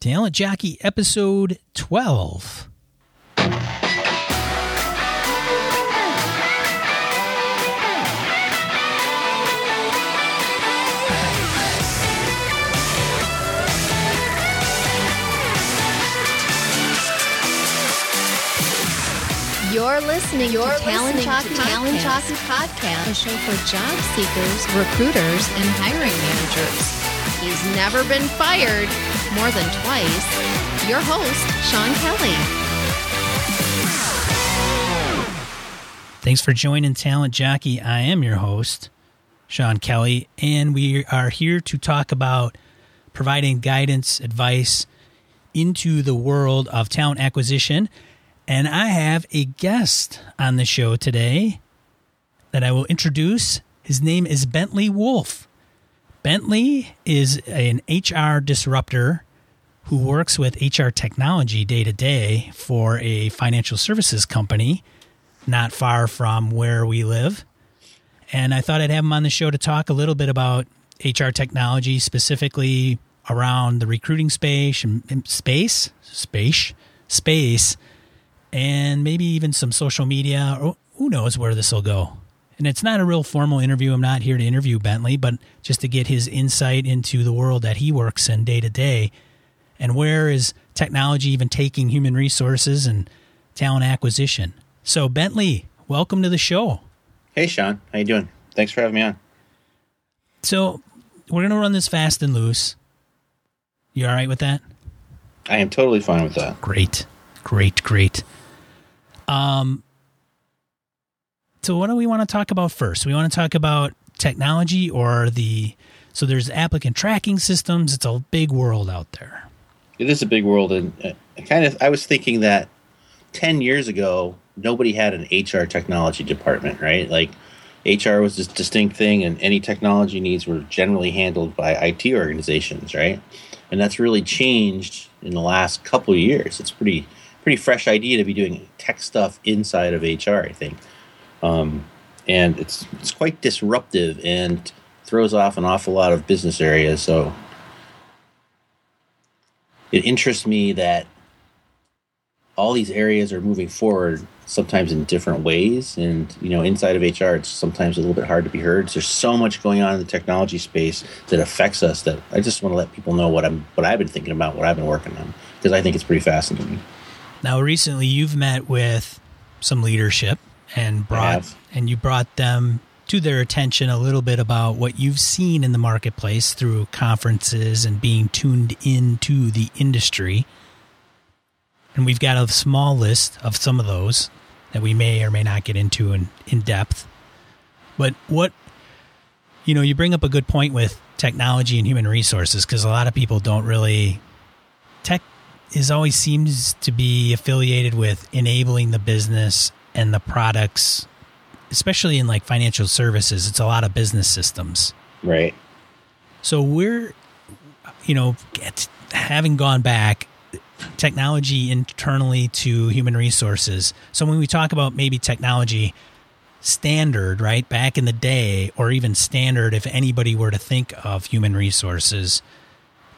Talent Jockey episode 12. You're listening You're to Talent listening Jockey to Talent Podcast, Jockey Podcast. a show for job seekers, recruiters, and hiring managers. He's never been fired more than twice. Your host, Sean Kelly. Thanks for joining Talent Jockey. I am your host, Sean Kelly, and we are here to talk about providing guidance, advice into the world of talent acquisition. And I have a guest on the show today that I will introduce. His name is Bentley Wolf. Bentley is an HR disruptor who works with HR technology day to day for a financial services company not far from where we live. And I thought I'd have him on the show to talk a little bit about HR technology, specifically around the recruiting space and space, space, space, and maybe even some social media, or who knows where this will go. And it's not a real formal interview. I'm not here to interview Bentley, but just to get his insight into the world that he works in day to day. And where is technology even taking human resources and talent acquisition? So, Bentley, welcome to the show. Hey, Sean. How you doing? Thanks for having me on. So, we're going to run this fast and loose. You all right with that? I am totally fine with that. Great. Great, great. Um so what do we want to talk about first? We want to talk about technology or the so there's applicant tracking systems. It's a big world out there. It is a big world, and uh, I kind of I was thinking that ten years ago nobody had an HR technology department, right? Like HR was this distinct thing, and any technology needs were generally handled by IT organizations, right? And that's really changed in the last couple of years. It's pretty pretty fresh idea to be doing tech stuff inside of HR, I think. Um, and it's it's quite disruptive and throws off an awful lot of business areas. So it interests me that all these areas are moving forward sometimes in different ways. And you know inside of hr it's sometimes a little bit hard to be heard. There's so much going on in the technology space that affects us that i just want to let people know what i'm what i've been thinking about what i've been working on because i think it's pretty fascinating Now, recently you've met with some leadership and brought and you brought them to their attention a little bit about what you've seen in the marketplace through conferences and being tuned into the industry. And we've got a small list of some of those that we may or may not get into in, in depth. But what, you know, you bring up a good point with technology and human resources because a lot of people don't really, tech is always seems to be affiliated with enabling the business and the products, especially in like financial services. It's a lot of business systems. right So we're, you know, get, having gone back, technology internally to human resources. So when we talk about maybe technology standard, right, back in the day, or even standard if anybody were to think of human resources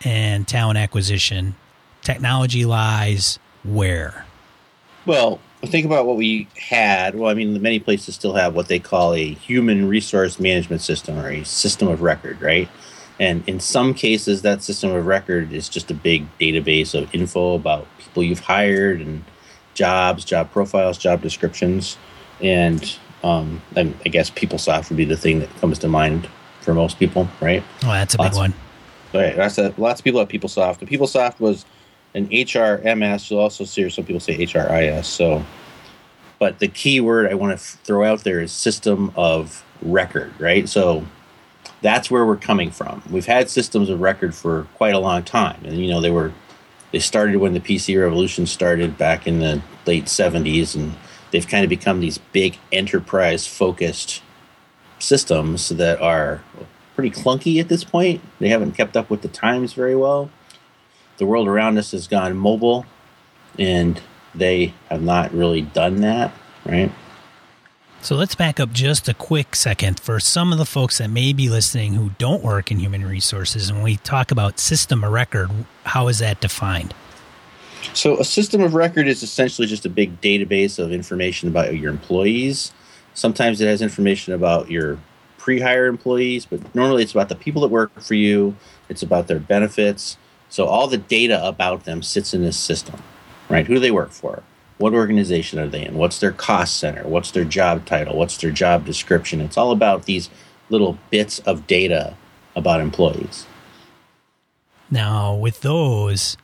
and talent acquisition, technology lies where? Well, think about what we had. Well, I mean, many places still have what they call a human resource management system or a system of record, right? And in some cases, that system of record is just a big database of info about people you've hired and jobs, job profiles, job descriptions. And um, and I guess PeopleSoft would be the thing that comes to mind for most people, right? Oh, that's a big Lots- one. Right. That's a, lots of people have PeopleSoft. And PeopleSoft was an HRMS. You'll also see some people say HRIS. So, but the key word I want to f- throw out there is system of record, right? So that's where we're coming from. We've had systems of record for quite a long time, and you know they were they started when the PC revolution started back in the late 70s, and they've kind of become these big enterprise focused systems that are pretty clunky at this point. They haven't kept up with the times very well. The world around us has gone mobile, and they have not really done that, right? So let's back up just a quick second for some of the folks that may be listening who don't work in human resources. And we talk about system of record, how is that defined? So, a system of record is essentially just a big database of information about your employees. Sometimes it has information about your pre hire employees, but normally it's about the people that work for you, it's about their benefits. So, all the data about them sits in this system, right? Who do they work for? What organization are they in? What's their cost center? What's their job title? What's their job description? It's all about these little bits of data about employees. Now, with those,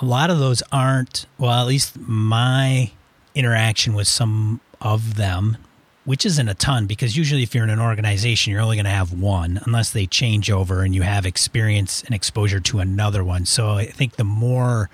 a lot of those aren't, well, at least my interaction with some of them, which isn't a ton because usually if you're in an organization, you're only going to have one unless they change over and you have experience and exposure to another one. So I think the more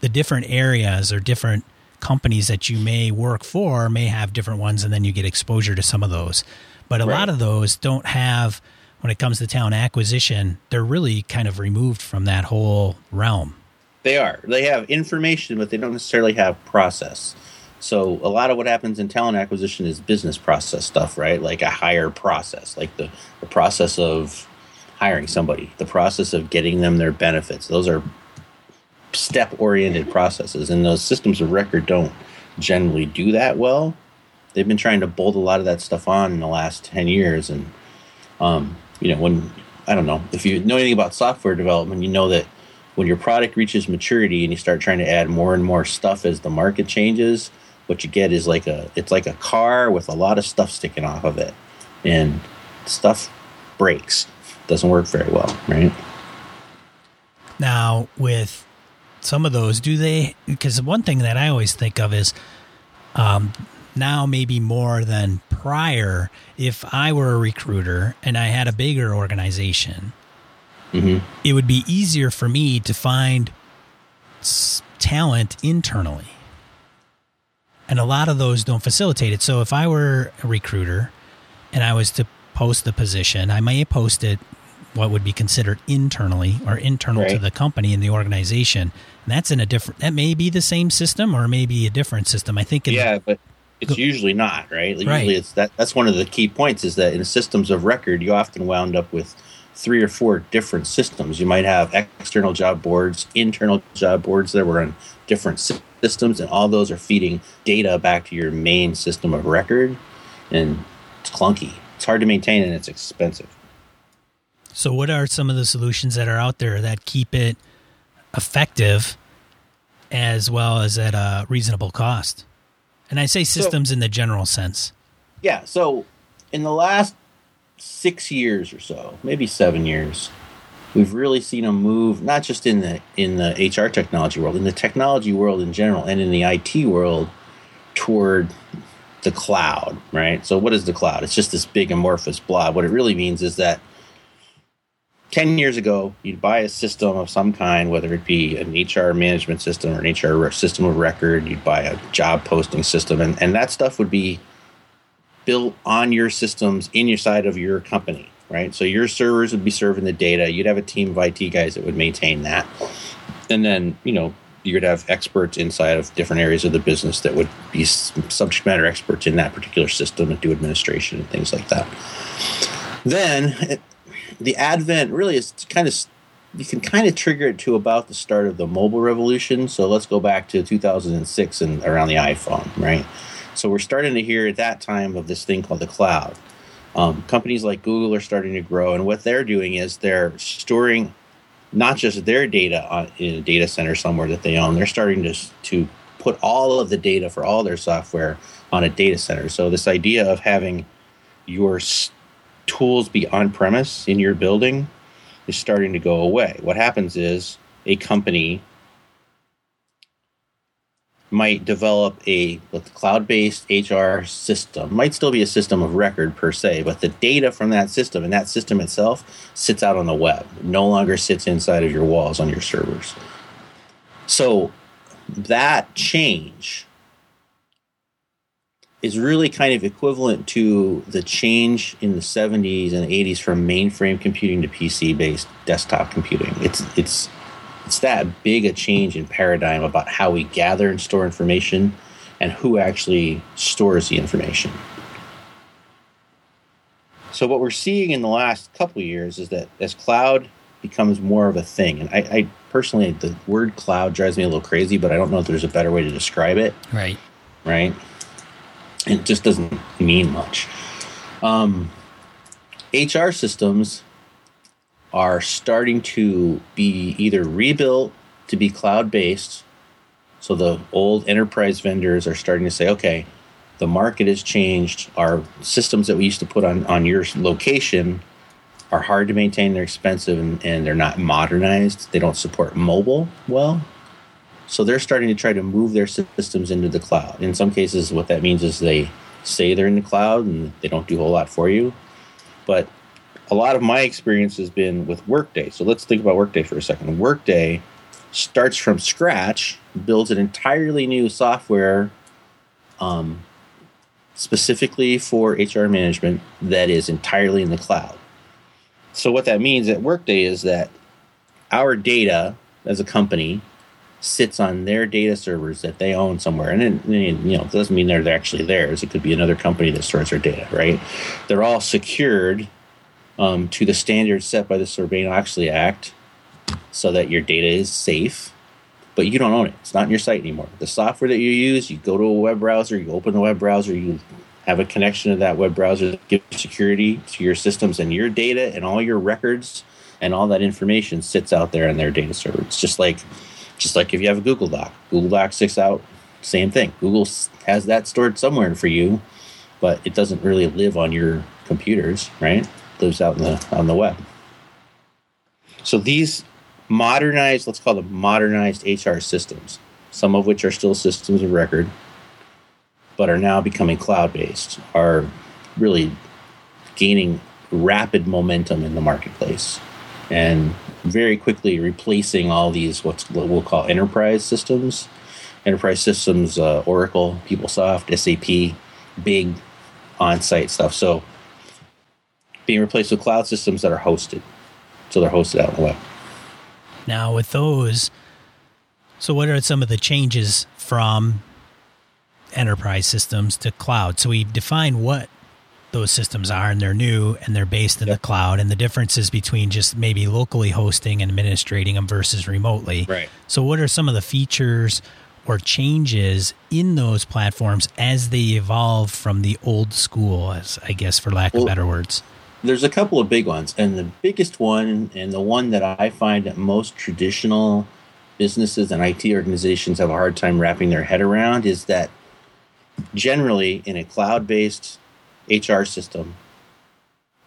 the different areas or different companies that you may work for may have different ones and then you get exposure to some of those. But a right. lot of those don't have when it comes to talent acquisition, they're really kind of removed from that whole realm. They are. They have information, but they don't necessarily have process. So a lot of what happens in talent acquisition is business process stuff, right? Like a hire process, like the, the process of hiring somebody, the process of getting them their benefits. Those are step oriented processes, and those systems of record don't generally do that well. They've been trying to bolt a lot of that stuff on in the last 10 years. And, um, you know, when I don't know if you know anything about software development, you know that when your product reaches maturity and you start trying to add more and more stuff as the market changes, what you get is like a it's like a car with a lot of stuff sticking off of it, and stuff breaks, doesn't work very well, right? Now with some of those, do they? Because one thing that I always think of is um, now maybe more than prior. If I were a recruiter and I had a bigger organization, mm-hmm. it would be easier for me to find s- talent internally. And a lot of those don't facilitate it. So if I were a recruiter and I was to post the position, I may post it what would be considered internally or internal right. to the company and the organization. And that's in a different, that may be the same system or maybe a different system. I think. yeah, but it's usually not, right? Usually right. it's that, that's one of the key points is that in systems of record, you often wound up with three or four different systems. You might have external job boards, internal job boards that were on different systems, and all those are feeding data back to your main system of record. And it's clunky. It's hard to maintain and it's expensive. So, what are some of the solutions that are out there that keep it effective as well as at a reasonable cost? And I say systems so, in the general sense. Yeah. So, in the last six years or so, maybe seven years, we've really seen a move not just in the in the HR technology world, in the technology world in general, and in the IT world toward the cloud. Right. So, what is the cloud? It's just this big amorphous blob. What it really means is that 10 years ago, you'd buy a system of some kind, whether it be an HR management system or an HR system of record, you'd buy a job posting system, and, and that stuff would be built on your systems in your side of your company, right? So your servers would be serving the data. You'd have a team of IT guys that would maintain that. And then, you know, you'd have experts inside of different areas of the business that would be subject matter experts in that particular system and do administration and things like that. Then the advent really is kind of you can kind of trigger it to about the start of the mobile revolution. So let's go back to 2006 and around the iPhone, right? So we're starting to hear at that time of this thing called the cloud. Um, companies like Google are starting to grow, and what they're doing is they're storing not just their data on, in a data center somewhere that they own. They're starting to to put all of the data for all their software on a data center. So this idea of having your tools be on premise in your building is starting to go away. What happens is a company might develop a cloud-based HR system. Might still be a system of record per se, but the data from that system and that system itself sits out on the web. No longer sits inside of your walls on your servers. So that change is really kind of equivalent to the change in the 70s and 80s from mainframe computing to PC based desktop computing. It's it's it's that big a change in paradigm about how we gather and store information and who actually stores the information. So what we're seeing in the last couple of years is that as cloud becomes more of a thing, and I, I personally the word cloud drives me a little crazy, but I don't know if there's a better way to describe it. Right. Right. It just doesn't mean much. Um, HR systems are starting to be either rebuilt to be cloud based. So the old enterprise vendors are starting to say, okay, the market has changed. Our systems that we used to put on, on your location are hard to maintain, they're expensive, and, and they're not modernized. They don't support mobile well. So they're starting to try to move their systems into the cloud. In some cases, what that means is they say they're in the cloud and they don't do a whole lot for you. But a lot of my experience has been with Workday. So let's think about Workday for a second. Workday starts from scratch, builds an entirely new software um, specifically for HR management that is entirely in the cloud. So what that means at Workday is that our data as a company sits on their data servers that they own somewhere. And then, you know, it doesn't mean they're actually theirs. It could be another company that stores their data, right? They're all secured um, to the standards set by the Sarbanes-Oxley Act so that your data is safe, but you don't own it. It's not in your site anymore. The software that you use, you go to a web browser, you open the web browser, you have a connection to that web browser that gives security to your systems and your data and all your records and all that information sits out there in their data server. It's just like just like if you have a Google Doc, Google Doc sticks out, same thing. Google has that stored somewhere for you, but it doesn't really live on your computers, right? It lives out in the on the web. So these modernized, let's call them modernized HR systems, some of which are still systems of record, but are now becoming cloud based, are really gaining rapid momentum in the marketplace and very quickly replacing all these what's what we'll call enterprise systems, enterprise systems, uh, Oracle, PeopleSoft, SAP, big on-site stuff. So being replaced with cloud systems that are hosted, so they're hosted out on the web. Now with those, so what are some of the changes from enterprise systems to cloud? So we define what those systems are and they're new and they're based in yep. the cloud and the differences between just maybe locally hosting and administrating them versus remotely. Right. So what are some of the features or changes in those platforms as they evolve from the old school as I guess for lack well, of better words? There's a couple of big ones and the biggest one and the one that I find that most traditional businesses and IT organizations have a hard time wrapping their head around is that generally in a cloud-based HR system,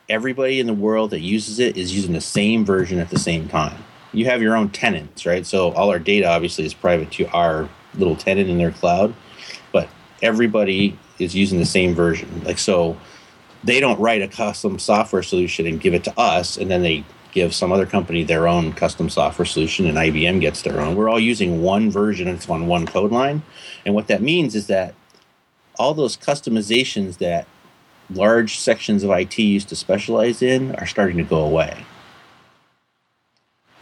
everybody in the world that uses it is using the same version at the same time. You have your own tenants, right? So all our data obviously is private to our little tenant in their cloud, but everybody is using the same version. Like so they don't write a custom software solution and give it to us and then they give some other company their own custom software solution and IBM gets their own. We're all using one version and it's on one code line. And what that means is that all those customizations that large sections of IT used to specialize in are starting to go away.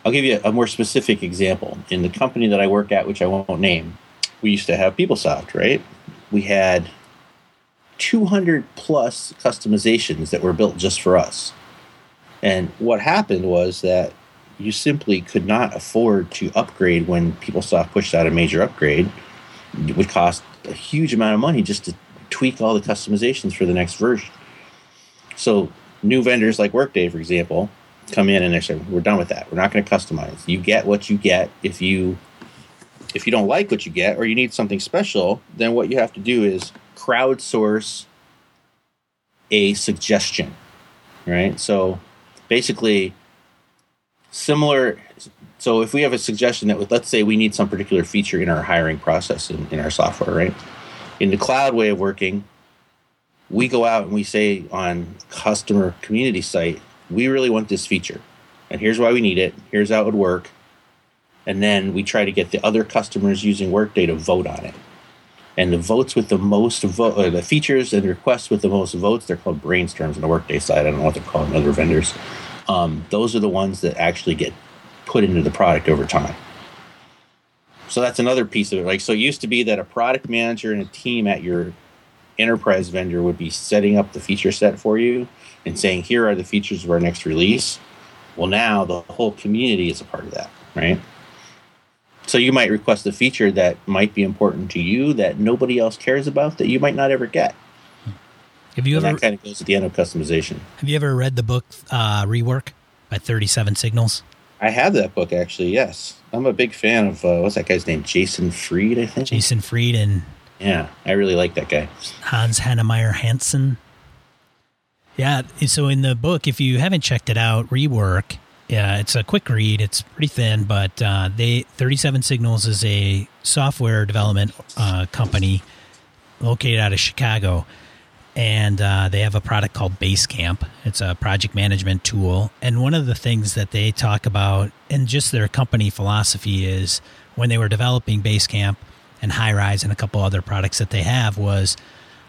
I'll give you a more specific example. In the company that I work at, which I won't name, we used to have PeopleSoft, right? We had 200 plus customizations that were built just for us. And what happened was that you simply could not afford to upgrade when PeopleSoft pushed out a major upgrade. It would cost a huge amount of money just to tweak all the customizations for the next version. So new vendors like Workday, for example, come in and they say, "We're done with that. We're not going to customize. You get what you get. If you if you don't like what you get or you need something special, then what you have to do is crowdsource a suggestion, right? So basically, similar. So if we have a suggestion that, let's say, we need some particular feature in our hiring process in, in our software, right? In the cloud way of working, we go out and we say on customer community site, we really want this feature. And here's why we need it. Here's how it would work. And then we try to get the other customers using Workday to vote on it. And the votes with the most vote, uh, the features and requests with the most votes, they're called brainstorms on the Workday side. I don't know what they're called in other vendors. Um, those are the ones that actually get put into the product over time. So that's another piece of it. Like, so it used to be that a product manager and a team at your enterprise vendor would be setting up the feature set for you and saying, here are the features of our next release. Well, now the whole community is a part of that, right? So you might request a feature that might be important to you that nobody else cares about that you might not ever get. Have you And ever that kind of goes at the end of customization. have you ever read the book uh, Rework by Thirty Seven Signals? I have that book actually. Yes, I'm a big fan of uh, what's that guy's name? Jason Fried, I think. Jason Fried and Yeah, I really like that guy. Hans Heinemeier Hansson. Yeah, so in the book, if you haven't checked it out, Rework, yeah, it's a quick read. It's pretty thin, but uh, they 37 Signals is a software development uh, company located out of Chicago, and uh, they have a product called Basecamp. It's a project management tool, and one of the things that they talk about, and just their company philosophy is when they were developing Basecamp and Highrise and a couple other products that they have was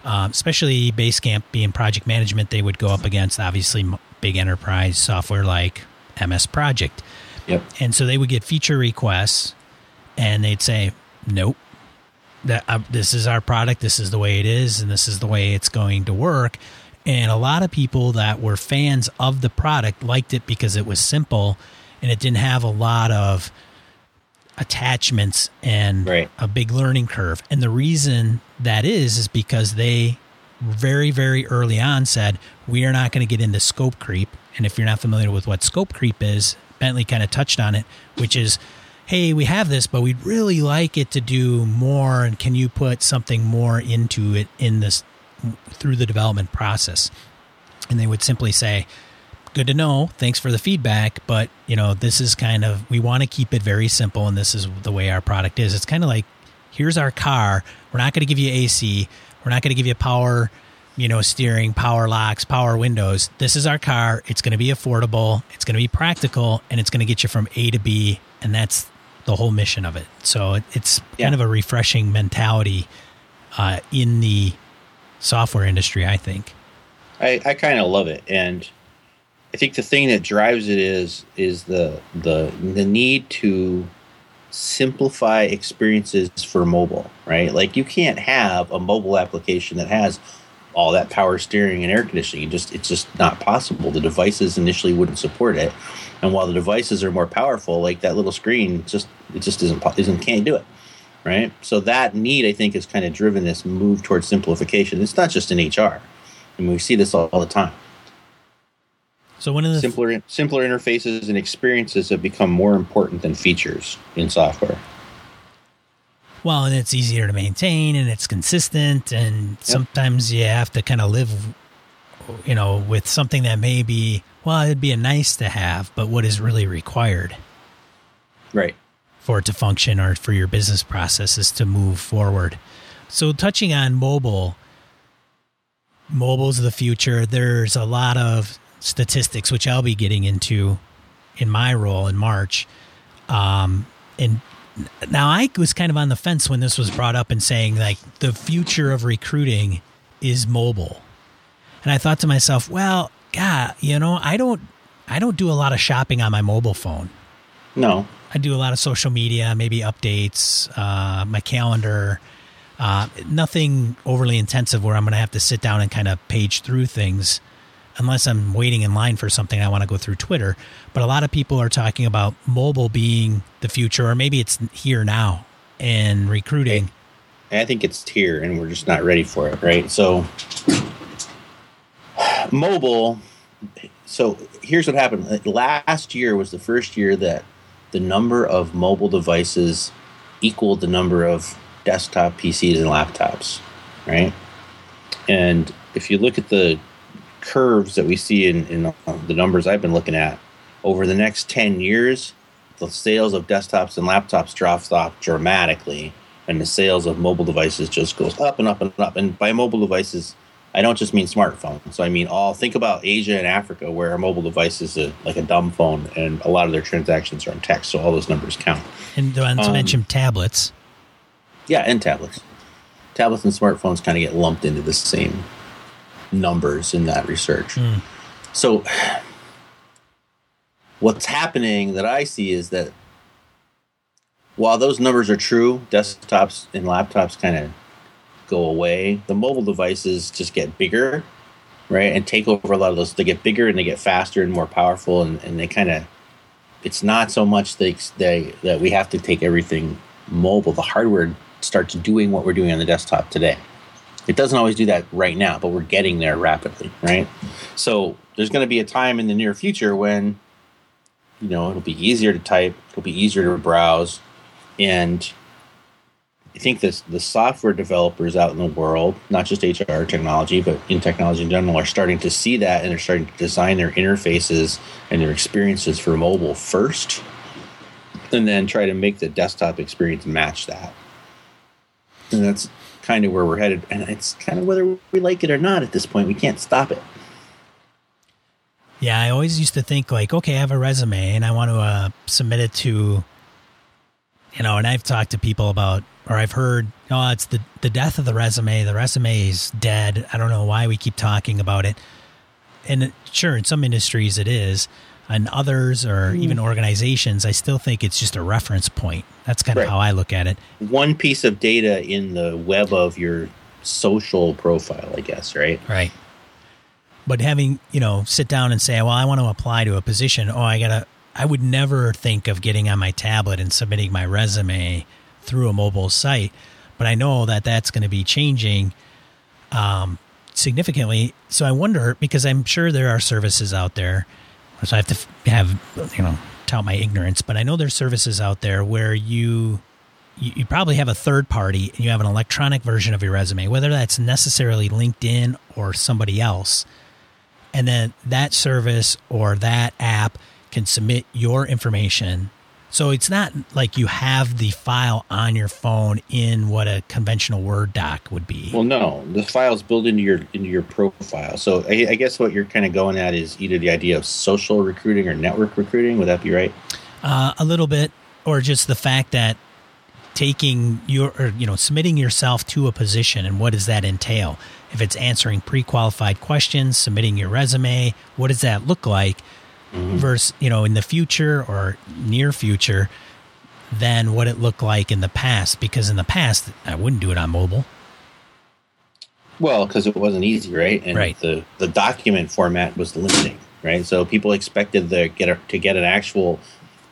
um, especially Basecamp being project management, they would go up against obviously big enterprise software like MS Project. Yep. And so they would get feature requests and they'd say, nope, that uh, this is our product, this is the way it is, and this is the way it's going to work. And a lot of people that were fans of the product liked it because it was simple and it didn't have a lot of attachments and Right. a big learning curve. And the reason that is is because they very very early on said we are not going to get into scope creep. And if you're not familiar with what scope creep is, Bentley kind of touched on it, which is hey, we have this, but we'd really like it to do more and can you put something more into it in this through the development process? And they would simply say, good to know. Thanks for the feedback. But, you know, this is kind of, we want to keep it very simple and this is the way our product is. It's kind of like, here's our car. We're not going to give you AC. We're not going to give you power, you know, steering, power locks, power windows. This is our car. It's going to be affordable. It's going to be practical and it's going to get you from A to B. And that's the whole mission of it. So it, it's Yeah. kind of a refreshing mentality uh, in the software industry, I think. I, I kind of love it, and I think the thing that drives it is is the the the need to simplify experiences for mobile, right? Like you can't have a mobile application that has all that power steering and air conditioning. It just it's just not possible. The devices initially wouldn't support it, and while the devices are more powerful, like that little screen, just it just isn't isn't can't do it right? So that need, I think, has kind of driven this move towards simplification. It's not just in HR. and we see this all, all the time. So one of the Simpler, simpler interfaces and experiences have become more important than features in software. Well, and it's easier to maintain and it's consistent. And sometimes you have to kind of live, you know, with something that may be, well, it'd be a nice to have, but what is really required Right. for it to function or for your business processes to move forward. So, touching on mobile, mobile's the future. There's a lot of statistics, which I'll be getting into in my role in March. Um, and now I was kind of on the fence when this was brought up and saying like the future of recruiting is mobile. And I thought to myself, well, God, you know, I don't I don't do a lot of shopping on my mobile phone. No. I do a lot of social media, maybe updates, uh, my calendar. Uh, nothing overly intensive where I'm going to have to sit down and kind of page through things, unless I'm waiting in line for something. I want to go through Twitter. But a lot of people are talking about mobile being the future, or maybe it's here now in recruiting. I think it's here and we're just not ready for it, right? So, mobile. So, here's what happened. Last year was the first year that the number of mobile devices equaled the number of desktop PCs and laptops, right? And if you look at the curves that we see in, in the numbers I've been looking at, over the next 10 years, the sales of desktops and laptops drops off dramatically, and the sales of mobile devices just goes up and up and up. And by mobile devices, I don't just mean smartphones. So I mean all. Think about Asia and Africa, where a mobile device is a, like a dumb phone, and a lot of their transactions are in text. So all those numbers count. And not to Um, mention tablets. Yeah, and tablets. Tablets and smartphones kind of get lumped into the same numbers in that research. Mm. So, what's happening that I see is that while those numbers are true, desktops and laptops kind of go away. The mobile devices just get bigger, right, and take over a lot of those. They get bigger and they get faster and more powerful, and, and they kind of. It's not so much they, they that we have to take everything mobile. The hardware starts doing what we're doing on the desktop today. It doesn't always do that right now, but we're getting there rapidly, right? So there's going to be a time in the near future when, you know, it'll be easier to type, it'll be easier to browse, and I think this the software developers out in the world, not just HR technology, but in technology in general, are starting to see that and they're starting to design their interfaces and their experiences for mobile first, and then try to make the desktop experience match that. And that's kind of where we're headed. And it's kind of whether we like it or not at this point, we can't stop it. Yeah, I always used to think like, okay, I have a resume and I want to uh, submit it to, you know, and I've talked to people about, or I've heard, oh, it's the the death of the resume. The resume is dead. I don't know why we keep talking about it. And sure, in some industries it is, and others or hmm. even organizations, I still think it's just a reference point. That's kind of Right. how I look at it. One piece of data in the web of your social profile, I guess, right? Right. But having, you know, sit down and say, well, I want to apply to a position. Oh, I got to, I would never think of getting on my tablet and submitting my resume through a mobile site. But I know that that's going to be changing um, significantly. So I wonder, because I'm sure there are services out there. So I have to have, you know, tout my ignorance, but I know there's services out there where you, you probably have a third party and you have an electronic version of your resume, whether that's necessarily LinkedIn or somebody else. And then that service or that app can submit your information. So it's not like you have the file on your phone in what a conventional Word doc would be. Well, no, the file's built into your into your profile. So I, I guess what you're kind of going at is either the idea of social recruiting or network recruiting. Would that be right? Uh, a little bit, or just the fact that taking your, or, you know, submitting yourself to a position and what does that entail? If it's answering pre qualified questions, submitting your resume, what does that look like? Versus, you know, in the future or near future, than what it looked like in the past. Because in the past, I wouldn't do it on mobile. Well, because it wasn't easy, right? And Right. the the document format was limiting, right? So people expected the get a, to get an actual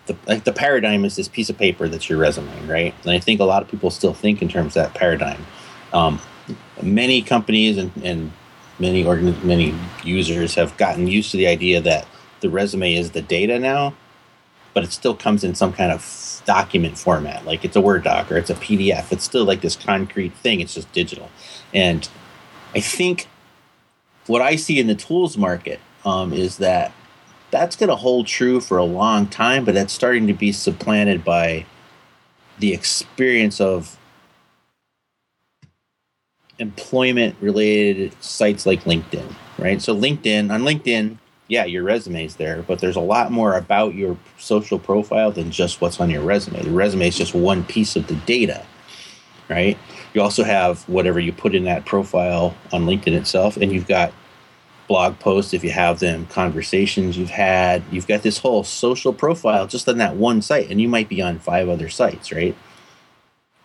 the like the paradigm is this piece of paper that's your resume, right? And I think a lot of people still think in terms of that paradigm. Um, many companies and, and many organ many users have gotten used to the idea that the resume is the data now, but it still comes in some kind of document format, like it's a Word doc or it's a PDF. It's still like this concrete thing. It's just digital, and I think what I see in the tools market um, is that that's going to hold true for a long time, but that's starting to be supplanted by the experience of employment related sites like LinkedIn, right? So, LinkedIn, on LinkedIn, yeah, your resume's there, but there's a lot more about your social profile than just what's on your resume. The resume is just one piece of the data, right? You also have whatever you put in that profile on LinkedIn itself, and you've got blog posts if you have them, conversations you've had. You've got this whole social profile just on that one site, and you might be on five other sites, right?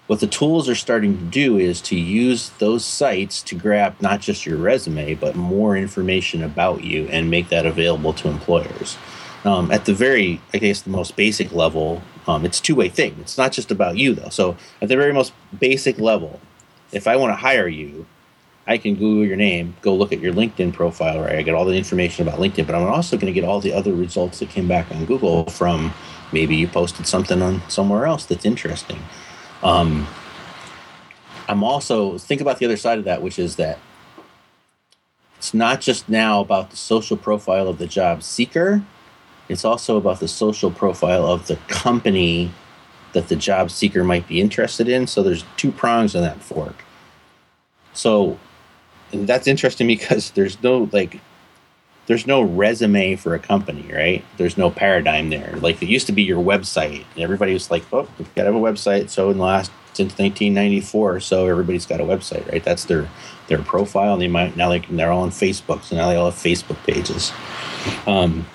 What the tools are starting to do is to use those sites to grab not just your resume, but more information about you and make that available to employers. Um, at the very, I guess, the most basic level, um, it's a two way thing. It's not just about you, though. So, at the very most basic level, if I want to hire you, I can Google your name, go look at your LinkedIn profile, right? I get all the information about LinkedIn, but I'm also going to get all the other results that came back on Google from maybe you posted something on somewhere else that's interesting. Um, I'm also think about the other side of that, which is that it's not just now about the social profile of the job seeker, it's also about the social profile of the company that the job seeker might be interested in. So there's two prongs on that fork. So that's interesting because there's no like there's no resume for a company, right? There's no paradigm there. Like it used to be your website. And everybody was like, "Oh, we've got to have a website." So in the last since 1994, so everybody's got a website, right? That's their their profile. And they might now they they're all on Facebook, so now they all have Facebook pages. Um,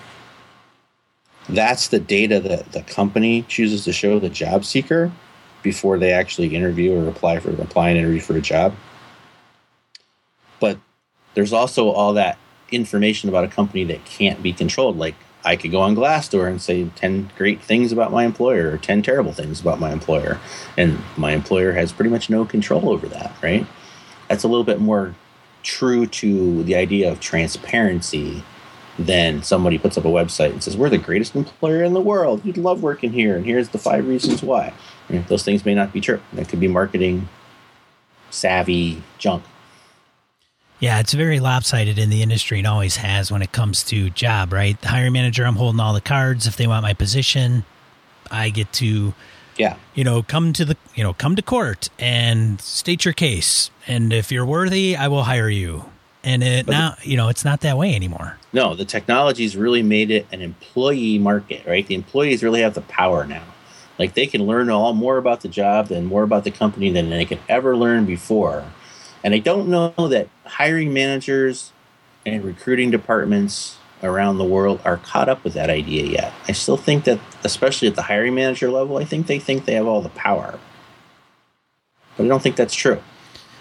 that's the data that the company chooses to show the job seeker before they actually interview or apply for apply and interview for a job. But there's also all that information about a company that can't be controlled. Like I could go on Glassdoor and say 10 great things about my employer or 10 terrible things about my employer. And my employer has pretty much no control over that, right? That's a little bit more true to the idea of transparency than somebody puts up a website and says, We're the greatest employer in the world. You'd love working here. And here's the five reasons why. those things may not be true. That could be marketing savvy junk. Yeah, it's very lopsided in the industry. And always has when it comes to job, right? The hiring manager, I'm holding all the cards. If they want my position, I get to yeah. you know come to the you know come to court and state your case. And if you're worthy i will hire you. And it but now the, you know it's not that way anymore. No the technology's really made it an employee market right? The employees really have the power now. Like they can learn all more about the job and more about the company than they could ever learn before and i don't know that hiring managers and recruiting departments around the world are caught up with that idea yet. I still think that, especially at the hiring manager level, I think they think they have all the power. But I don't think that's true.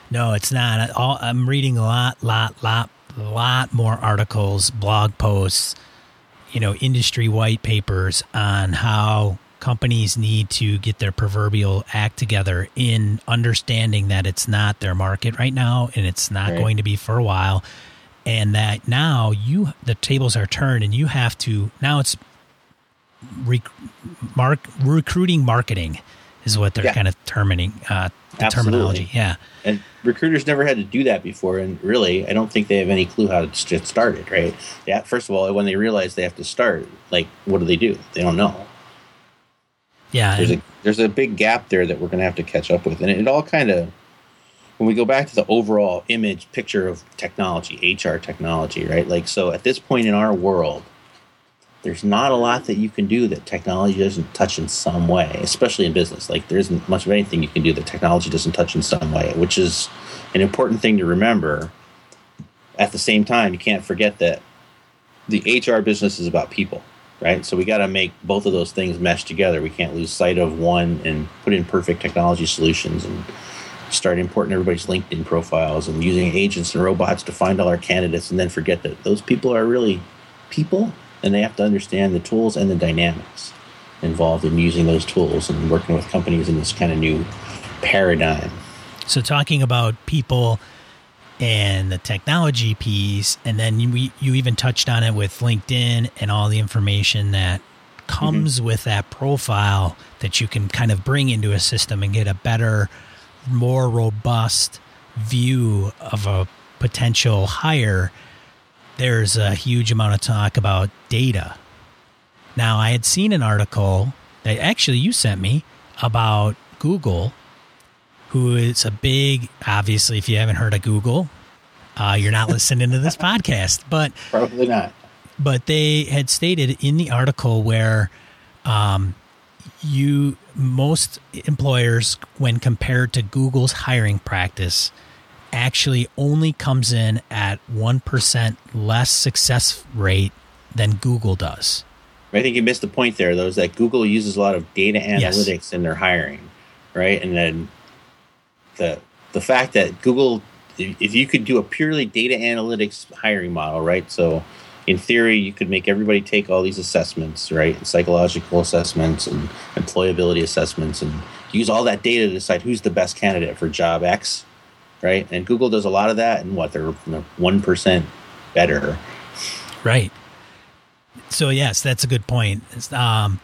No, it's not. I'm reading a lot, lot, lot, lot more articles, blog posts, you know, industry white papers on how companies need to get their proverbial act together in understanding that it's not their market right now and it's not right. going to be for a while and that now you the tables are turned and you have to now it's rec, mark, recruiting marketing is what they're yeah. kind of terming uh, the terminology yeah. And recruiters never had to do that before and really i don't think they have any clue how to get started right? Yeah first of all when they realize they have to start like what do they do? They don't know yeah there's a there's a big gap there that we're going to have to catch up with and it all kind of when we go back to the overall image picture of technology, HR technology, right? Like, so at this point in our world, there's not a lot that you can do that technology doesn't touch in some way, especially in business. Like, there isn't much of anything you can do that technology doesn't touch in some way, which is an important thing to remember. At the same time, you can't forget that the HR business is about people, right? So we got to make both of those things mesh together. We can't lose sight of one and put in perfect technology solutions and start importing everybody's LinkedIn profiles and using agents and robots to find all our candidates and then forget that those people are really people and they have to understand the tools and the dynamics involved in using those tools and working with companies in this kind of new paradigm. So, talking about people and the technology piece, and then you, you even touched on it with LinkedIn and all the information that comes mm-hmm. with that profile that you can kind of bring into a system and get a better more robust view of a potential hire, there's a huge amount of talk about data. Now, I had seen an article that actually you sent me about Google, who is a big, obviously, if you haven't heard of Google, uh, you're not listening to this podcast, but probably not. But they had stated in the article where um, you most employers when compared to Google's hiring practice actually only comes in at 1% less success rate than Google does. I think you missed the point there though is that Google uses a lot of data analytics yes. in their hiring, right? And then the the fact that Google if you could do a purely data analytics hiring model, right? So in theory, you could make everybody take all these assessments, right? Psychological assessments and employability assessments, and use all that data to decide who's the best candidate for job X, right? And Google does a lot of that, and what they're one percent better, right? So yes, that's a good point. Um,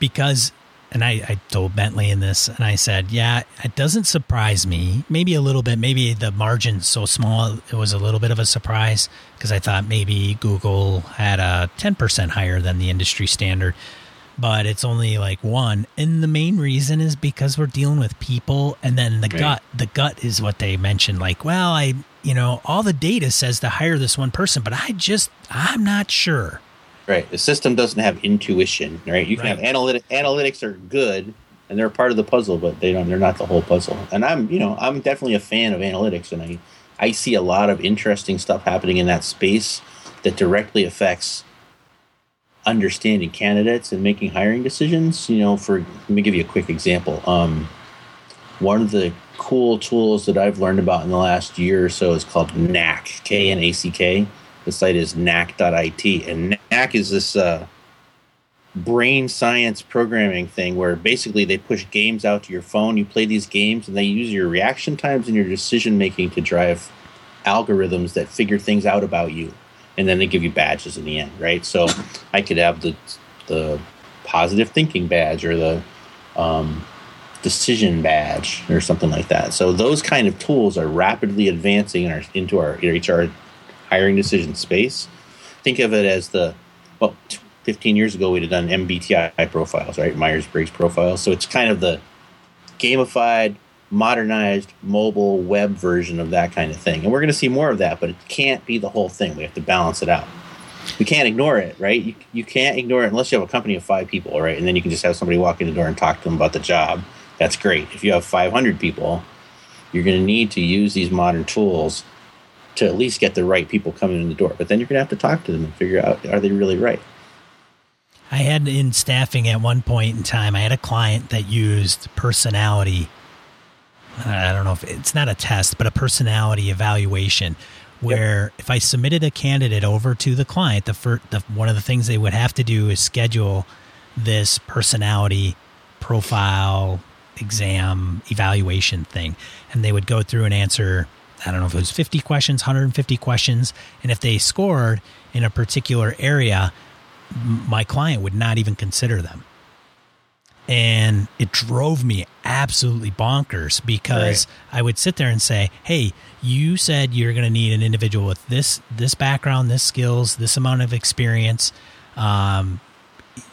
because and I, I told Bentley in this, and I said, yeah, it doesn't surprise me. Maybe a little bit. Maybe the margin's so small, it was a little bit of a surprise because I thought maybe Google had a 10% higher than the industry standard, but it's only like one. And the main reason is because we're dealing with people, and then the right. gut. The gut is what they mentioned. Like, well, I, you know, all the data says to hire this one person, but I just, I'm not sure. Right. The system doesn't have intuition, right? You can right. have analytic analytics are good and they're part of the puzzle, but they don't they're not the whole puzzle. And I'm, you know, I'm definitely a fan of analytics and I I see a lot of interesting stuff happening in that space that directly affects understanding candidates and making hiring decisions. You know, for let me give you a quick example. Um, one of the cool tools that I've learned about in the last year or so is called Knack, K N A C K. The site is knack.it, and Knack is this uh, brain science programming thing where basically they push games out to your phone. You play these games, and they use your reaction times and your decision making to drive algorithms that figure things out about you, and then they give you badges in the end, right? So I could have the the positive thinking badge or the um, decision badge or something like that. So those kind of tools are rapidly advancing in our, into our HR hiring decision space. Think of it as the well, 15 years ago we'd have done MBTI profiles, right? Myers Briggs profiles. So it's kind of the gamified, modernized, mobile web version of that kind of thing. And we're going to see more of that, but it can't be the whole thing. We have to balance it out. We can't ignore it, right? You, you can't ignore it unless you have a company of five people, right? And then you can just have somebody walk in the door and talk to them about the job that's great. If you have 500 people, you're going to need to use these modern tools to at least get the right people coming in the door. But then you're going to have to talk to them and figure out are they really right? I had in staffing at one point in time, I had a client that used personality. I don't know if it's not a test, but a personality evaluation where yep. if I submitted a candidate over to the client, the, first, the one of the things they would have to do is schedule this personality profile exam evaluation thing. And they would go through and answer, I don't know if it was 50 questions, 150 questions. And if they scored in a particular area, my client would not even consider them. And it drove me absolutely bonkers because right. I would sit there and say, "Hey, you said you're going to need an individual with this this background, this skills, this amount of experience, um,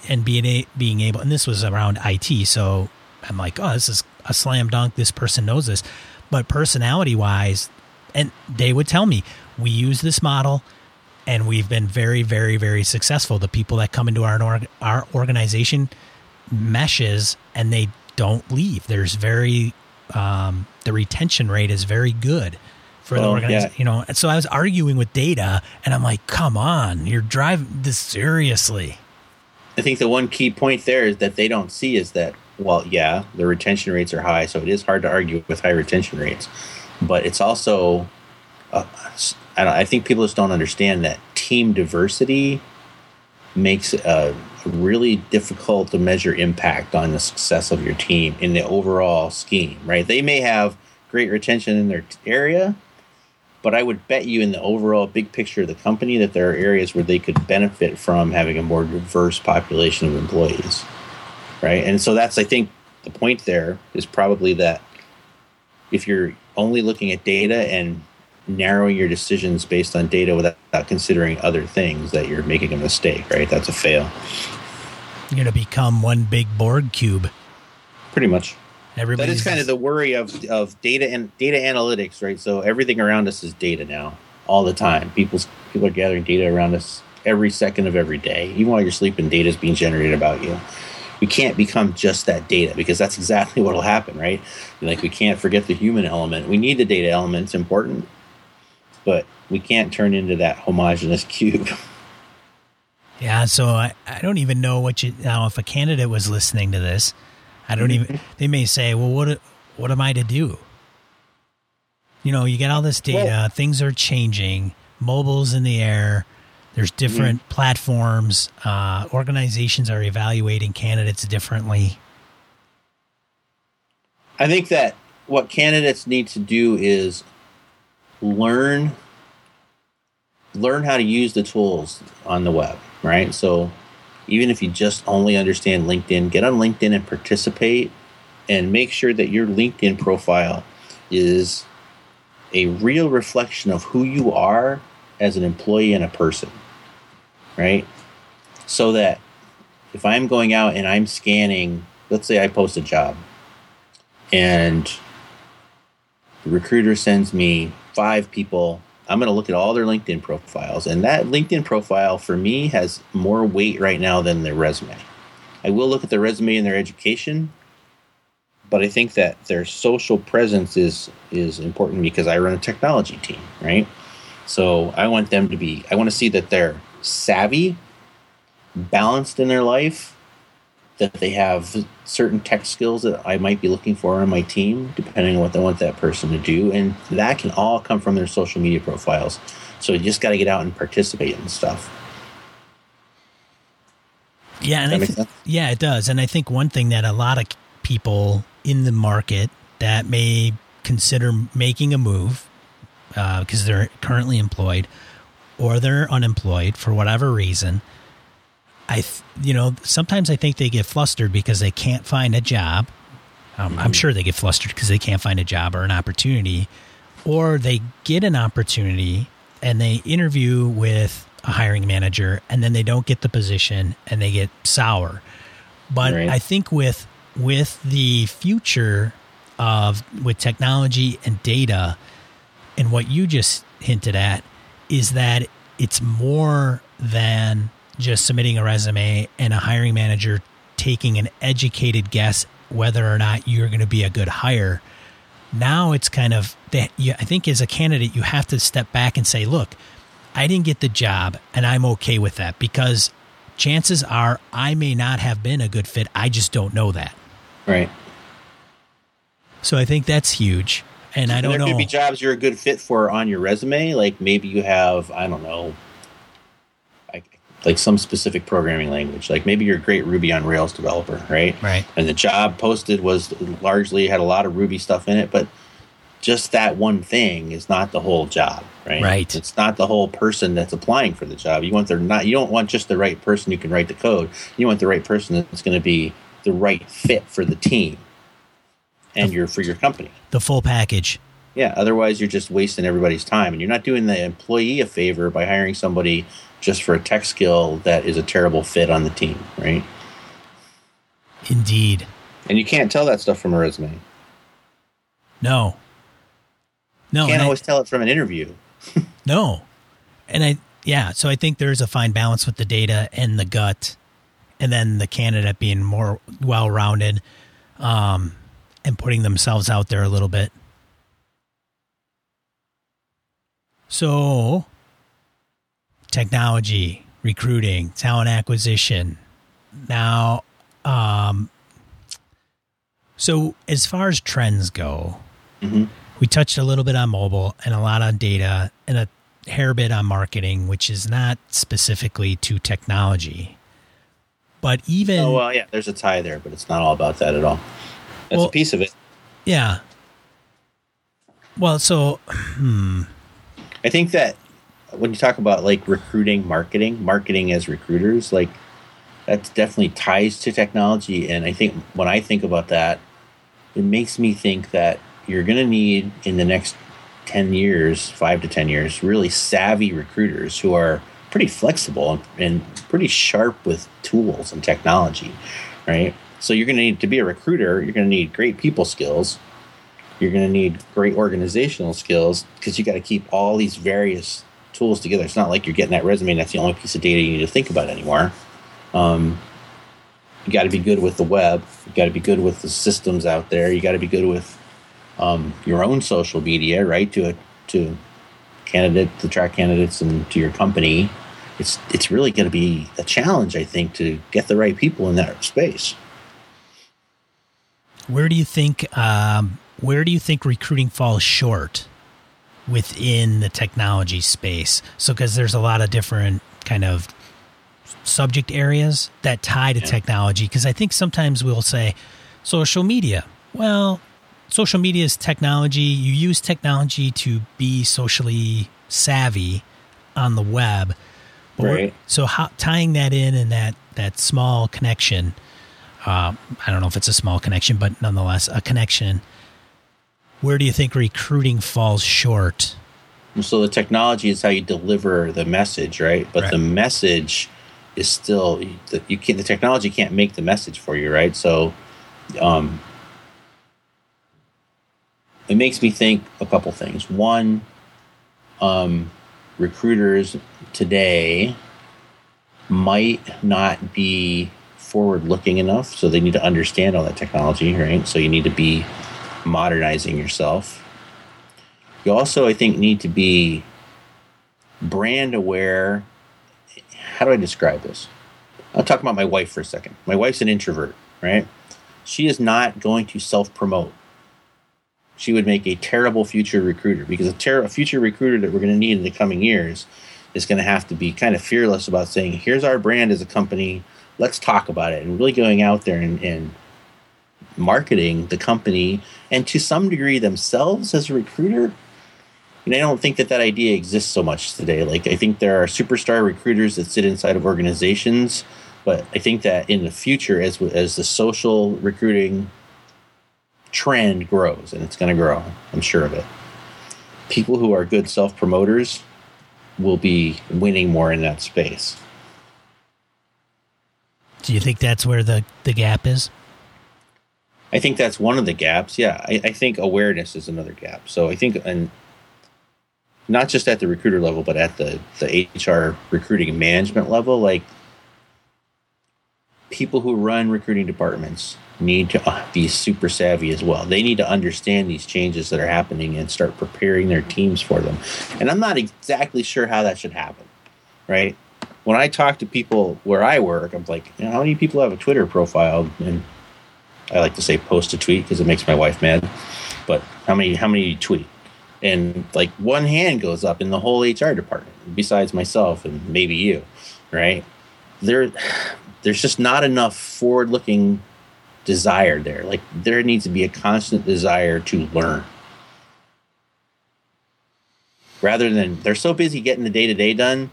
and being a, being able." And this was around IT, so I'm like, oh, this is a slam dunk. This person knows this. But personality wise, and they would tell me, we use this model and we've been very, very, very successful. The people that come into our, our organization meshes and they don't leave. There's very, um, the retention rate is very good for the organization. Yeah. You know, and so I was arguing with data and I'm like, come on, you're driving this seriously. I think the one key point there is that they don't see is that well, yeah, the retention rates are high, so it is hard to argue with high retention rates. But it's also, uh, I, I, think people just don't understand that team diversity makes a really difficult to measure impact on the success of your team in the overall scheme, right? They may have great retention in their area, but I would bet you in the overall big picture of the company that there are areas where they could benefit from having a more diverse population of employees right? And so that's I think the point there is probably that if you're only looking at data and narrowing your decisions based on data without considering other things, that you're making a mistake, right? That's a fail. You're going to become one big Borg cube. Pretty much. Everybody that is kind of the worry of, of data and data analytics, right? So everything around us is data now, all the time. People's people are gathering data around us every second of every day. Even while you're sleeping, data is being generated about you we can't become just that data because that's exactly what will happen, right? Like we can't forget the human element. We need the data element; it's important, but we can't turn into that homogenous cube. Yeah, so I, I don't even know what you now. If a candidate was listening to this, I don't even. They may say, "Well, what what am I to do?" You know, you get all this data. Well, things are changing. Mobile's in the air. There's different mm-hmm. platforms. Uh, organizations are evaluating candidates differently. I think that what candidates need to do is learn learn how to use the tools on the web, right? So even if you just only understand LinkedIn, get on LinkedIn and participate and make sure that your LinkedIn profile is a real reflection of who you are as an employee and a person right? So that if I'm going out and I'm scanning, let's say I post a job and the recruiter sends me five people, I'm going to look at all their LinkedIn profiles. And that LinkedIn profile for me has more weight right now than their resume. I will look at their resume and their education, but I think that their social presence is is important because I run a technology team, right? So I want them to be I want to see that they're savvy balanced in their life, that they have certain tech skills that I might be looking for on my team, depending on what they want that person to do. And that can all come from their social media profiles. So you just got to get out and participate in stuff. Yeah, and I th- yeah, it does. And I think one thing that a lot of people in the market that may consider making a move uh, because they're currently employed or they're unemployed for whatever reason, I, th- you know, sometimes I think they get flustered because they can't find a job. Um, I'm sure they get flustered because they can't find a job or an opportunity, or they get an opportunity and they interview with a hiring manager and then they don't get the position and they get sour. But Right. I think with with the future of with technology and data and what you just hinted at is that it's more than just submitting a resume and a hiring manager taking an educated guess whether or not you're going to be a good hire. Now it's kind of that you, I think as a candidate, you have to step back and say, look, I didn't get the job and I'm okay with that because chances are I may not have been a good fit. I just don't know that. Right. So I think that's huge. And I don't there know. could be jobs you're a good fit for on your resume. Like maybe you have, I don't know, like, like some specific programming language. Like maybe you're a great Ruby on Rails developer, right? Right. And the job posted was largely had a lot of Ruby stuff in it, but just that one thing is not the whole job, right? Right. It's not the whole person that's applying for the job. You want the not. You don't want just the right person who can write the code. You want the right person that's going to be the right fit for the team and your for your company. the full package. Yeah, otherwise you're just wasting everybody's time and you're not doing the employee a favor by hiring somebody just for a tech skill that is a terrible fit on the team, right? Indeed. And you can't tell that stuff from a resume. No. No. You can't and I- always tell it from an interview. No. And I, yeah, so I think there's a fine balance with the data and the gut, and then the candidate being more well rounded um, and putting themselves out there a little bit. So, technology, recruiting, talent acquisition. Now, um, so as far as trends go, Mhm. we touched a little bit on mobile and a lot on data and a hair bit on marketing, which is not specifically to technology. But even Oh well, yeah, there's a tie there, but it's not all about that at all. That's Well- a piece of it. yeah. Well, so hmm. I think that when you talk about like recruiting, marketing, marketing as recruiters, like that's definitely ties to technology. And I think when I think about that, it makes me think that you're going to need in the next 10 years, five to 10 years, really savvy recruiters who are pretty flexible and, and pretty sharp with tools and technology, right? So you're going to need to be a recruiter, you're going to need great people skills. You're going to need great organizational skills because you got to keep all these various tools together. It's not like you're getting that resume and that's the only piece of data you need to think about anymore. Um, you got to be good with the web. You got to be good with the systems out there. You got to be good with um, your own social media, right? To to candidate to track candidates and to your company. It's it's really going to be a challenge, I think, to get the right people in that space. Where do you think um, where do you think recruiting falls short within the technology space? So, because there's a lot of different kind of subject areas that tie to Yeah. technology. Because I think sometimes we'll say social media. Well, social media is technology. You use technology to be socially savvy on the web. Right. So, how, tying that in and that that small connection. Uh, I don't know if it's a small connection, but nonetheless, a connection. Where do you think recruiting falls short? So the technology is how you deliver the message, right? But Right. the message is still the, you can't. The technology can't make the message for you, right? So, um, it makes me think a couple things. One, um, recruiters today might not be forward looking enough, so they need to understand all that technology, right? So you need to be modernizing yourself. You also, I think, need to be brand aware. How do I describe this? I'll talk about my wife for a second. My wife's an introvert, right? She is not going to self promote. She would make a terrible future recruiter because a, ter- a future recruiter that we're going to need in the coming years is going to have to be kind of fearless about saying, here's our brand as a company. Let's talk about it. And really going out there and, and marketing the company and to some degree themselves as a recruiter. And I don't think that that idea exists so much today. Like, I think there are superstar recruiters that sit inside of organizations but I think that in the future, as as the social recruiting trend grows, and it's going to grow, I'm sure of it. People who are good self promoters will be winning more in that space. Do you think that's where the, the gap is? I think that's one of the gaps. Yeah, I, I think awareness is another gap. So I think, and not just at the recruiter level, but at the the HR recruiting management level, like people who run recruiting departments need to uh, be super savvy as well. They need to understand these changes that are happening and start preparing their teams for them. And I'm not exactly sure how that should happen, right? When I talk to people where I work, I'm like, you know, how many people have a Twitter profile? And I like to say post a tweet because it makes my wife mad. But how many how many tweet? And like one hand goes up in the whole HR department, besides myself and maybe you, right? There there's just not enough forward looking desire there. Like there needs to be a constant desire to learn. Rather than they're so busy getting the day to day done,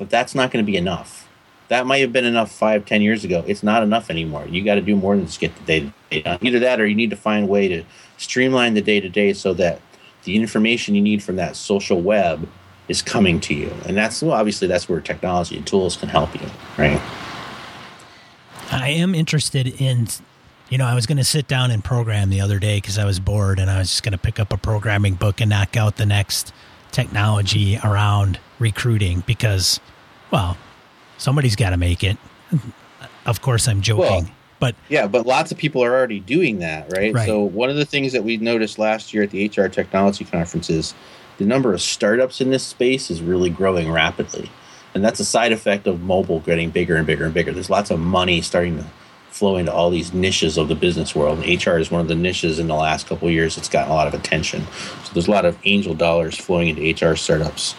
but that's not going to be enough. That might have been enough five, ten years ago. It's not enough anymore. You got to do more than just get the day done. Either that or you need to find a way to streamline the day to day so that the information you need from that social web is coming to you. And that's well, obviously that's where technology and tools can help you, right? I am interested in, you know, I was going to sit down and program the other day because I was bored and I was just going to pick up a programming book and knock out the next technology around recruiting because, well, somebody's got to make it. Of course, I'm joking. Well, but yeah, but lots of people are already doing that, right? right? So one of the things that we noticed last year at the HR technology conference is the number of startups in this space is really growing rapidly and that's a side effect of mobile getting bigger and bigger and bigger. There's lots of money starting to flow into all these niches of the business world. And HR is one of the niches in the last couple of years that's gotten a lot of attention. So there's a lot of angel dollars flowing into HR startups,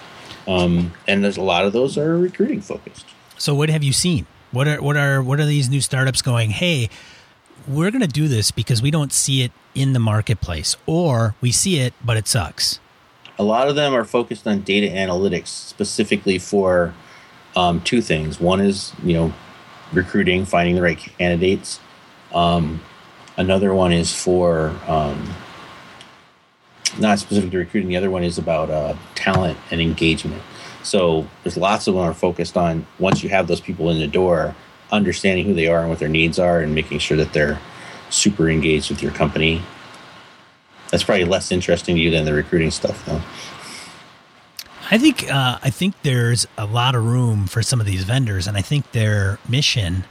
um, and there's a lot of those are recruiting focused. So what have you seen? What are what are what are these new startups going? Hey, we're going to do this because we don't see it in the marketplace, or we see it but it sucks a lot of them are focused on data analytics specifically for um, two things. One is you know recruiting, finding the right candidates. Um, another one is for um, not specific to recruiting. The other one is about uh, talent and engagement. So there's lots of them are focused on once you have those people in the door, understanding who they are and what their needs are, and making sure that they're super engaged with your company that's probably less interesting to you than the recruiting stuff, though. I think uh, I think there's a lot of room for some of these vendors, and I think their mission,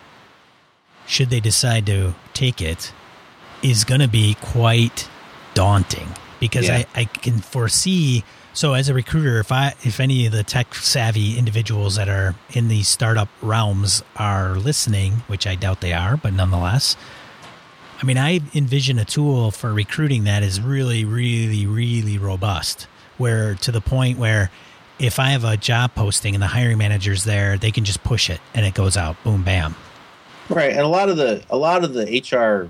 should they decide to take it, is going to be quite daunting because yeah. I, I can foresee. So as a recruiter, if I if any of the tech savvy individuals that are in the startup realms are listening, which I doubt they are, but nonetheless, I mean, I envision a tool for recruiting that is really, really, really robust, where to the point where if I have a job posting and the hiring manager's there, they can just push it and it goes out, boom, bam. Right, and a lot of the a lot of the HR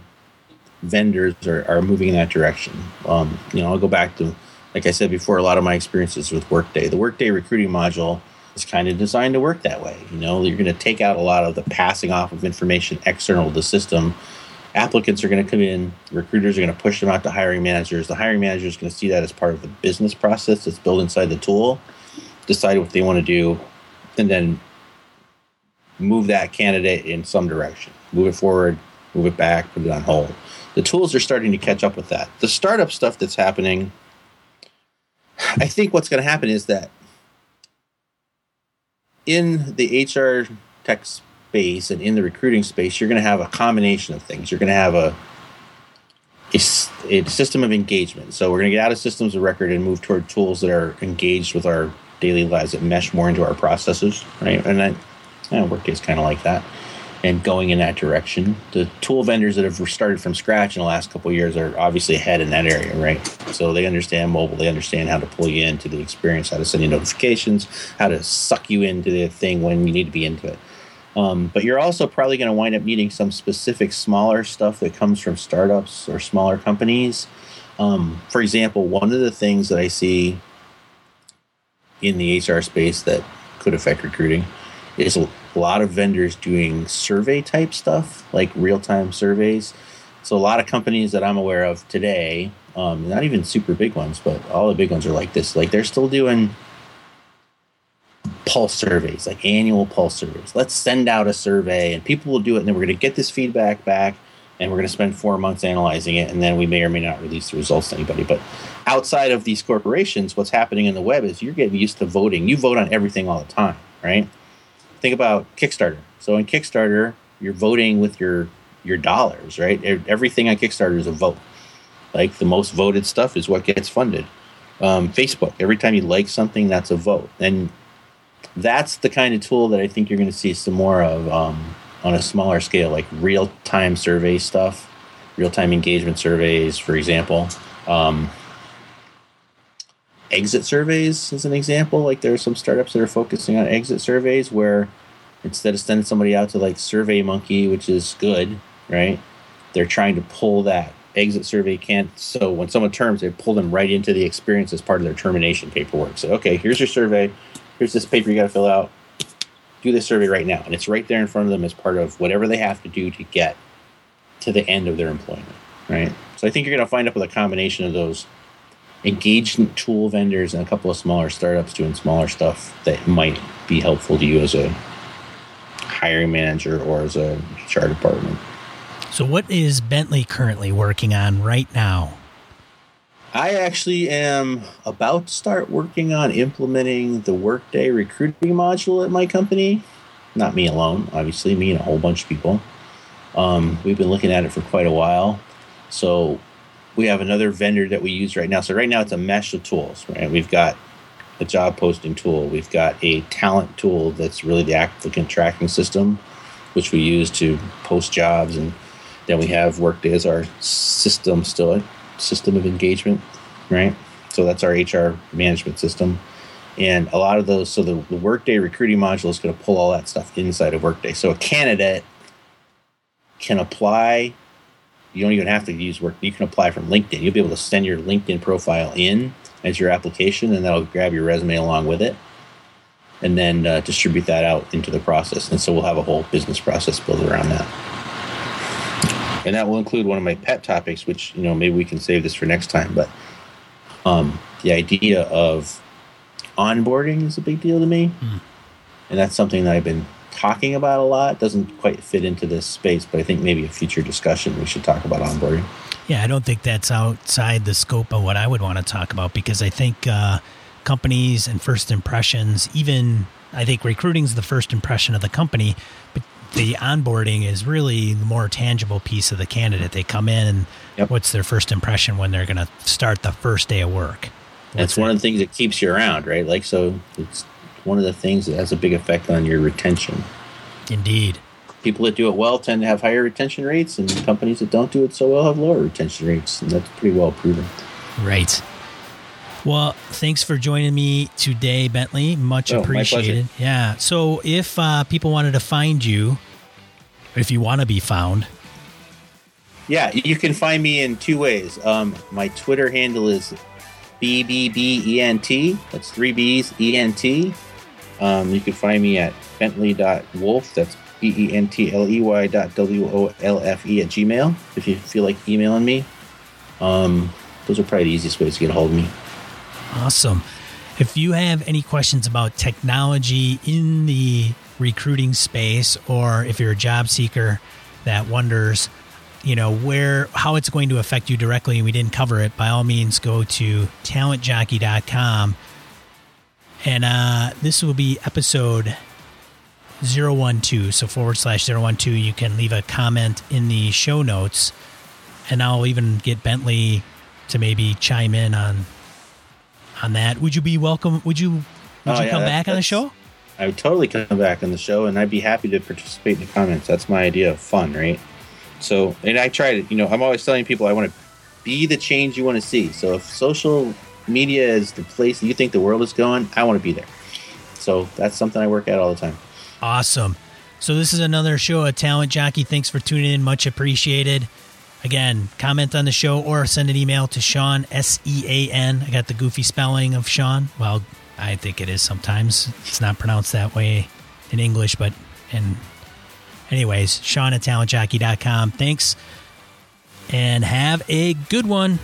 vendors are, are moving in that direction. Um, you know, I'll go back to like I said before, a lot of my experiences with Workday. The Workday recruiting module is kind of designed to work that way. You know, you're going to take out a lot of the passing off of information external to the system applicants are going to come in, recruiters are going to push them out to hiring managers. The hiring manager is going to see that as part of the business process that's built inside the tool, decide what they want to do, and then move that candidate in some direction. Move it forward, move it back, put it on hold. The tools are starting to catch up with that. The startup stuff that's happening, I think what's going to happen is that in the HR tech space and in the recruiting space, you're going to have a combination of things. You're going to have a, a, a system of engagement. So we're going to get out of systems of record and move toward tools that are engaged with our daily lives that mesh more into our processes, right? And eh, Workday is kind of like that, and going in that direction. The tool vendors that have started from scratch in the last couple years are obviously ahead in that area, right? So they understand mobile, they understand how to pull you into the experience, how to send you notifications, how to suck you into the thing when you need to be into it. Um, but you're also probably going to wind up needing some specific smaller stuff that comes from startups or smaller companies. Um, for example, one of the things that I see in the HR space that could affect recruiting is a lot of vendors doing survey type stuff, like real time surveys. So a lot of companies that I'm aware of today, um, not even super big ones, but all the big ones are like this. Like they're still doing pulse surveys, like annual pulse surveys. Let's send out a survey and people will do it, and then we're going to get this feedback back and we're going to spend four months analyzing it, and then we may or may not release the results to anybody. But outside of these corporations, what's happening in the web is you're getting used to voting. You vote on everything all the time, right? Think about Kickstarter. So in Kickstarter, you're voting with your your dollars, right? Everything on Kickstarter is a vote. Like the most voted stuff is what gets funded. Um, Facebook, every time you like something, that's a vote. And that's the kind of tool that I think you're going to see some more of um, on a smaller scale, like real time survey stuff, real time engagement surveys, for example. Um, exit surveys is an example. Like there are some startups that are focusing on exit surveys where instead of sending somebody out to like Survey Monkey, which is good, right? They're trying to pull that exit survey can't. So when someone terms, they pull them right into the experience as part of their termination paperwork. So okay, here's your survey here's this paper you got to fill out. Do this survey right now. And it's right there in front of them as part of whatever they have to do to get to the end of their employment, right? So I think you're going to find up with a combination of those engagement tool vendors and a couple of smaller startups doing smaller stuff that might be helpful to you as a hiring manager or as a HR department. So, what is Bentley currently working on right now? I actually am about to start working on implementing the Workday recruiting module at my company. Not me alone, obviously, me and a whole bunch of people. Um, we've been looking at it for quite a while. So we have another vendor that we use right now. So right now it's a mesh of tools, right? We've got a job posting tool. We've got a talent tool that's really the applicant tracking system, which we use to post jobs. And then we have Workday as our system still system of engagement, right? So that's our HR management system. And a lot of those, so the, the Workday recruiting module is going to pull all that stuff inside of Workday. So a candidate can apply. You don't even have to use Work. You can apply from LinkedIn. You'll be able to send your LinkedIn profile in as your application, and that'll grab your resume along with it, and then uh, distribute that out into the process. And so we'll have a whole business process built around that and that will include one of my pet topics, which you know maybe we can save this for next time. But um, the idea of onboarding is a big deal to me, mm. and that's something that I've been talking about a lot. It doesn't quite fit into this space, but I think maybe a future discussion we should talk about onboarding. Yeah, I don't think that's outside the scope of what I would want to talk about because I think uh, companies and first impressions, even I think recruiting is the first impression of the company, but the onboarding is really the more tangible piece of the candidate. They come in and yep. what's their first impression when they're going to start the first day of work? That's one of the things that keeps you around, right? Like, so it's one of the things that has a big effect on your retention. Indeed. People that do it well tend to have higher retention rates, and companies that don't do it so well have lower retention rates, and that's pretty well proven. Right. Well, thanks for joining me today, Bentley. Much oh, appreciated. Yeah. So, if uh, people wanted to find you, if you want to be found, yeah, you can find me in two ways. Um, my Twitter handle is BBBENT. That's three B's, E-N-T. Um, you can find me at bentley.wolfe. That's B E N T L E Y dot W O L F E at Gmail if you feel like emailing me. Um, those are probably the easiest ways to get a hold of me. Awesome. If you have any questions about technology in the recruiting space, or if you're a job seeker that wonders, you know, where, how it's going to affect you directly, and we didn't cover it, by all means, go to talentjockey.com. And uh, this will be episode 012. So forward slash 012. You can leave a comment in the show notes, and I'll even get Bentley to maybe chime in on on that. Would you be welcome? Would you would oh, you yeah, come back on the show? I would totally come back on the show, and I'd be happy to participate in the comments. That's my idea of fun, right? So, and I try to, you know, I'm always telling people I want to be the change you want to see. So, if social media is the place you think the world is going, I want to be there. So that's something I work at all the time. Awesome. So this is another show of Talent Jockey. Thanks for tuning in. Much appreciated. Again, comment on the show or send an email to Sean, S E A N. I got the goofy spelling of Sean. Well, I think it is sometimes. It's not pronounced that way in English, but in anyways, Sean at talentjockey.com. Thanks and have a good one.